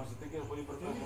masih tiga boleh bertemu